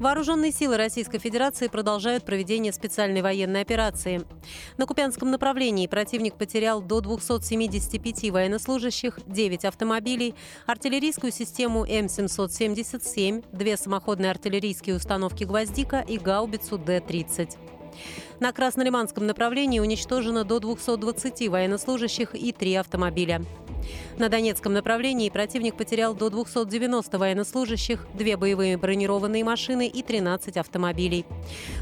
Вооруженные силы Российской Федерации продолжают проведение специальной военной операции. На Купянском направлении противник потерял до 275 военнослужащих, 9 автомобилей, артиллерийскую систему М777, две самоходные артиллерийские установки «Гвоздика» и гаубицу Д-30. На Краснолиманском направлении уничтожено до 220 военнослужащих и три автомобиля. На Донецком направлении противник потерял до 290 военнослужащих, две боевые бронированные машины и 13 автомобилей.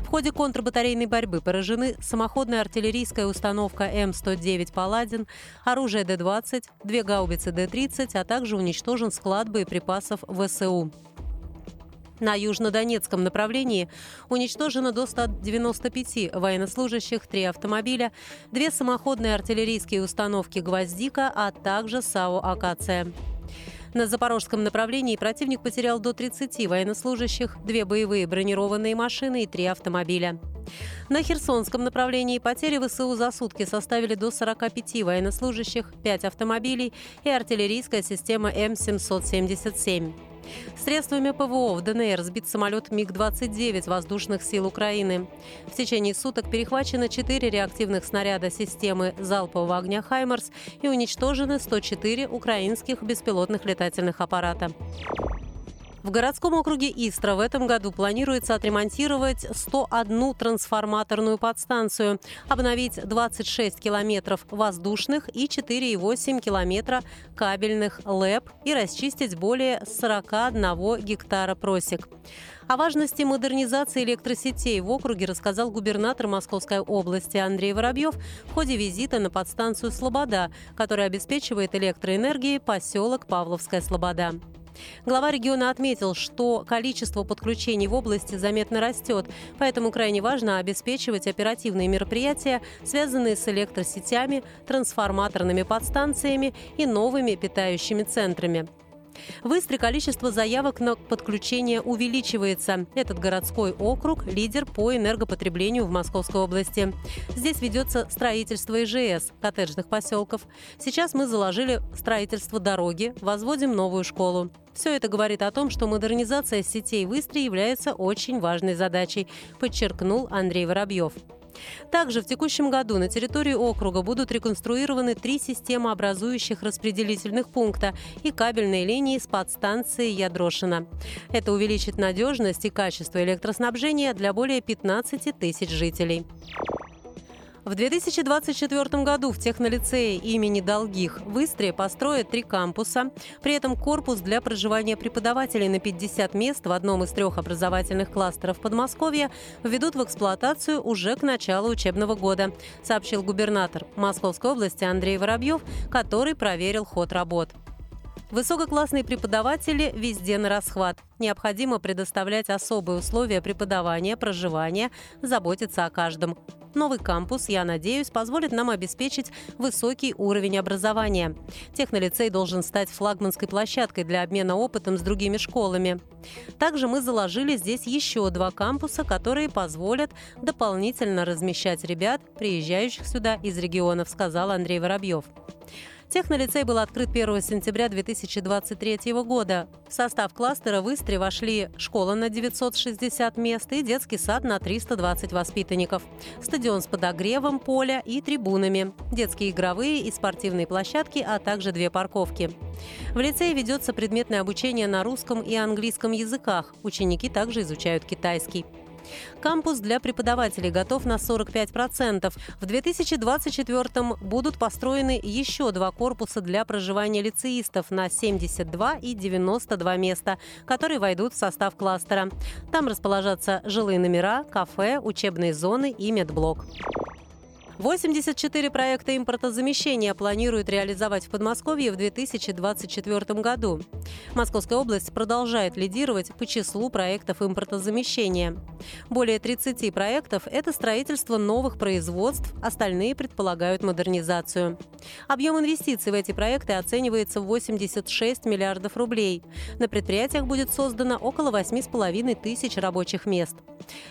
В ходе контрбатарейной борьбы поражены самоходная артиллерийская установка М-109 «Паладин», оружие Д-20, две гаубицы Д-30, а также уничтожен склад боеприпасов ВСУ. На южнодонецком направлении уничтожено до 195 военнослужащих, три автомобиля, две самоходные артиллерийские установки «Гвоздика», а также САУ «Акация». На запорожском направлении противник потерял до 30 военнослужащих, две боевые бронированные машины и три автомобиля. На Херсонском направлении потери ВСУ за сутки составили до 45 военнослужащих, 5 автомобилей и артиллерийская система М777. Средствами ПВО в ДНР сбит самолет МиГ-29 воздушных сил Украины. В течение суток перехвачено 4 реактивных снаряда системы залпового огня «Хаймарс» и уничтожены 104 украинских беспилотных летательных аппарата. В городском округе Истра в этом году планируется отремонтировать 101 трансформаторную подстанцию, обновить 26 километров воздушных и 4,8 километра кабельных ЛЭП и расчистить более 41 гектара просек. О важности модернизации электросетей в округе рассказал губернатор Московской области Андрей Воробьев в ходе визита на подстанцию «Слобода», которая обеспечивает электроэнергией поселок Павловская Слобода. Глава региона отметил, что количество подключений в области заметно растет, поэтому крайне важно обеспечивать оперативные мероприятия, связанные с электросетями, трансформаторными подстанциями и новыми питающими центрами. В количество заявок на подключение увеличивается. Этот городской округ – лидер по энергопотреблению в Московской области. Здесь ведется строительство ИЖС, коттеджных поселков. Сейчас мы заложили строительство дороги, возводим новую школу. Все это говорит о том, что модернизация сетей в Истре является очень важной задачей, подчеркнул Андрей Воробьев. Также в текущем году на территории округа будут реконструированы три системы образующих распределительных пункта и кабельные линии с подстанцией Ядрошина. Это увеличит надежность и качество электроснабжения для более 15 тысяч жителей. В 2024 году в технолицее имени Долгих в Истре построят три кампуса. При этом корпус для проживания преподавателей на 50 мест в одном из трех образовательных кластеров Подмосковья введут в эксплуатацию уже к началу учебного года, сообщил губернатор Московской области Андрей Воробьев, который проверил ход работ. Высококлассные преподаватели везде на расхват. Необходимо предоставлять особые условия преподавания, проживания, заботиться о каждом. Новый кампус, я надеюсь, позволит нам обеспечить высокий уровень образования. Технолицей должен стать флагманской площадкой для обмена опытом с другими школами. Также мы заложили здесь еще два кампуса, которые позволят дополнительно размещать ребят, приезжающих сюда из регионов, сказал Андрей Воробьев. Технолицей был открыт 1 сентября 2023 года. В состав кластера в Истре вошли школа на 960 мест и детский сад на 320 воспитанников, стадион с подогревом, поля и трибунами, детские игровые и спортивные площадки, а также две парковки. В лицее ведется предметное обучение на русском и английском языках. Ученики также изучают китайский. Кампус для преподавателей готов на 45%. В 2024 будут построены еще два корпуса для проживания лицеистов на 72 и 92 места, которые войдут в состав кластера. Там расположатся жилые номера, кафе, учебные зоны и медблок. 84 проекта импортозамещения планируют реализовать в Подмосковье в 2024 году. Московская область продолжает лидировать по числу проектов импортозамещения. Более 30 проектов – это строительство новых производств, остальные предполагают модернизацию. Объем инвестиций в эти проекты оценивается в 86 миллиардов рублей. На предприятиях будет создано около 8,5 тысяч рабочих мест.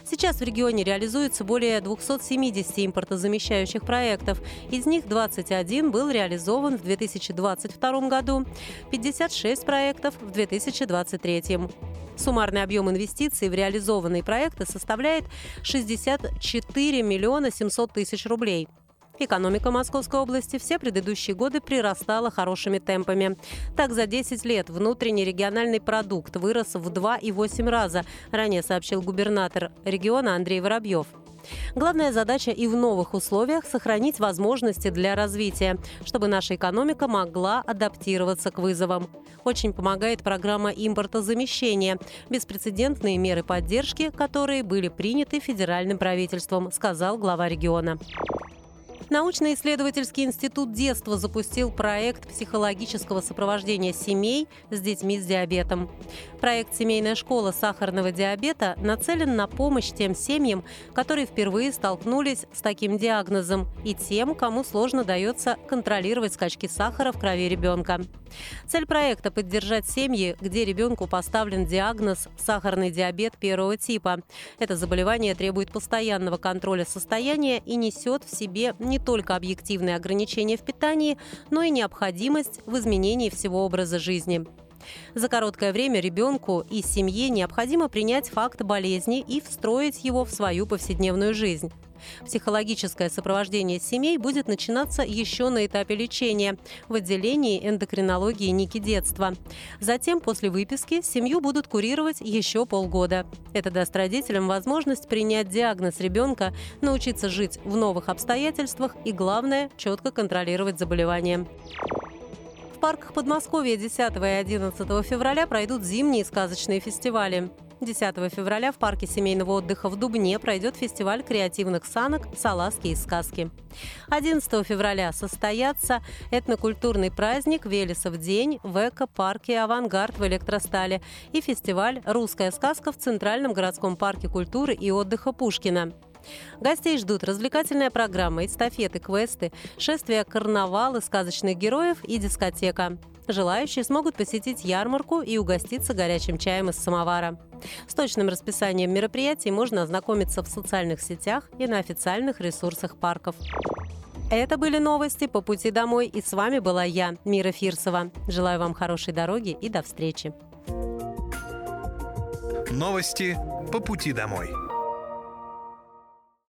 Сейчас в регионе реализуется более 270 импортозамещающих проектов. Из них 21 был реализован в 2022 году, 56 проектов в 2023. Суммарный объем инвестиций в реализованные проекты составляет 64 миллиона 700 тысяч рублей. Экономика Московской области все предыдущие годы прирастала хорошими темпами. Так, за 10 лет внутренний региональный продукт вырос в 2,8 раза, ранее сообщил губернатор региона Андрей Воробьев. Главная задача и в новых условиях сохранить возможности для развития, чтобы наша экономика могла адаптироваться к вызовам. Очень помогает программа импортозамещения, беспрецедентные меры поддержки, которые были приняты федеральным правительством, сказал глава региона. Научно-исследовательский институт детства запустил проект психологического сопровождения семей с детьми с диабетом. Проект «Семейная школа сахарного диабета» нацелен на помощь тем семьям, которые впервые столкнулись с таким диагнозом, и тем, кому сложно дается контролировать скачки сахара в крови ребенка. Цель проекта – поддержать семьи, где ребенку поставлен диагноз «сахарный диабет первого типа». Это заболевание требует постоянного контроля состояния и несет в себе не только объективные ограничения в питании, но и необходимость в изменении всего образа жизни. За короткое время ребенку и семье необходимо принять факт болезни и встроить его в свою повседневную жизнь. Психологическое сопровождение семей будет начинаться еще на этапе лечения в отделении эндокринологии Ники детства. Затем, после выписки, семью будут курировать еще полгода. Это даст родителям возможность принять диагноз ребенка, научиться жить в новых обстоятельствах и, главное, четко контролировать заболевание. В парках Подмосковья 10 и 11 февраля пройдут зимние сказочные фестивали. 10 февраля в парке семейного отдыха в Дубне пройдет фестиваль креативных санок «Саласки и сказки». 11 февраля состоятся этнокультурный праздник «Велесов день» в эко-парке «Авангард» в Электростале и фестиваль «Русская сказка» в Центральном городском парке культуры и отдыха Пушкина. Гостей ждут развлекательная программа, эстафеты, квесты, шествия карнавалы сказочных героев и дискотека. Желающие смогут посетить ярмарку и угоститься горячим чаем из самовара. С точным расписанием мероприятий можно ознакомиться в социальных сетях и на официальных ресурсах парков. Это были новости по пути домой, и с вами была я, Мира Фирсова. Желаю вам хорошей дороги и до встречи. Новости по пути домой.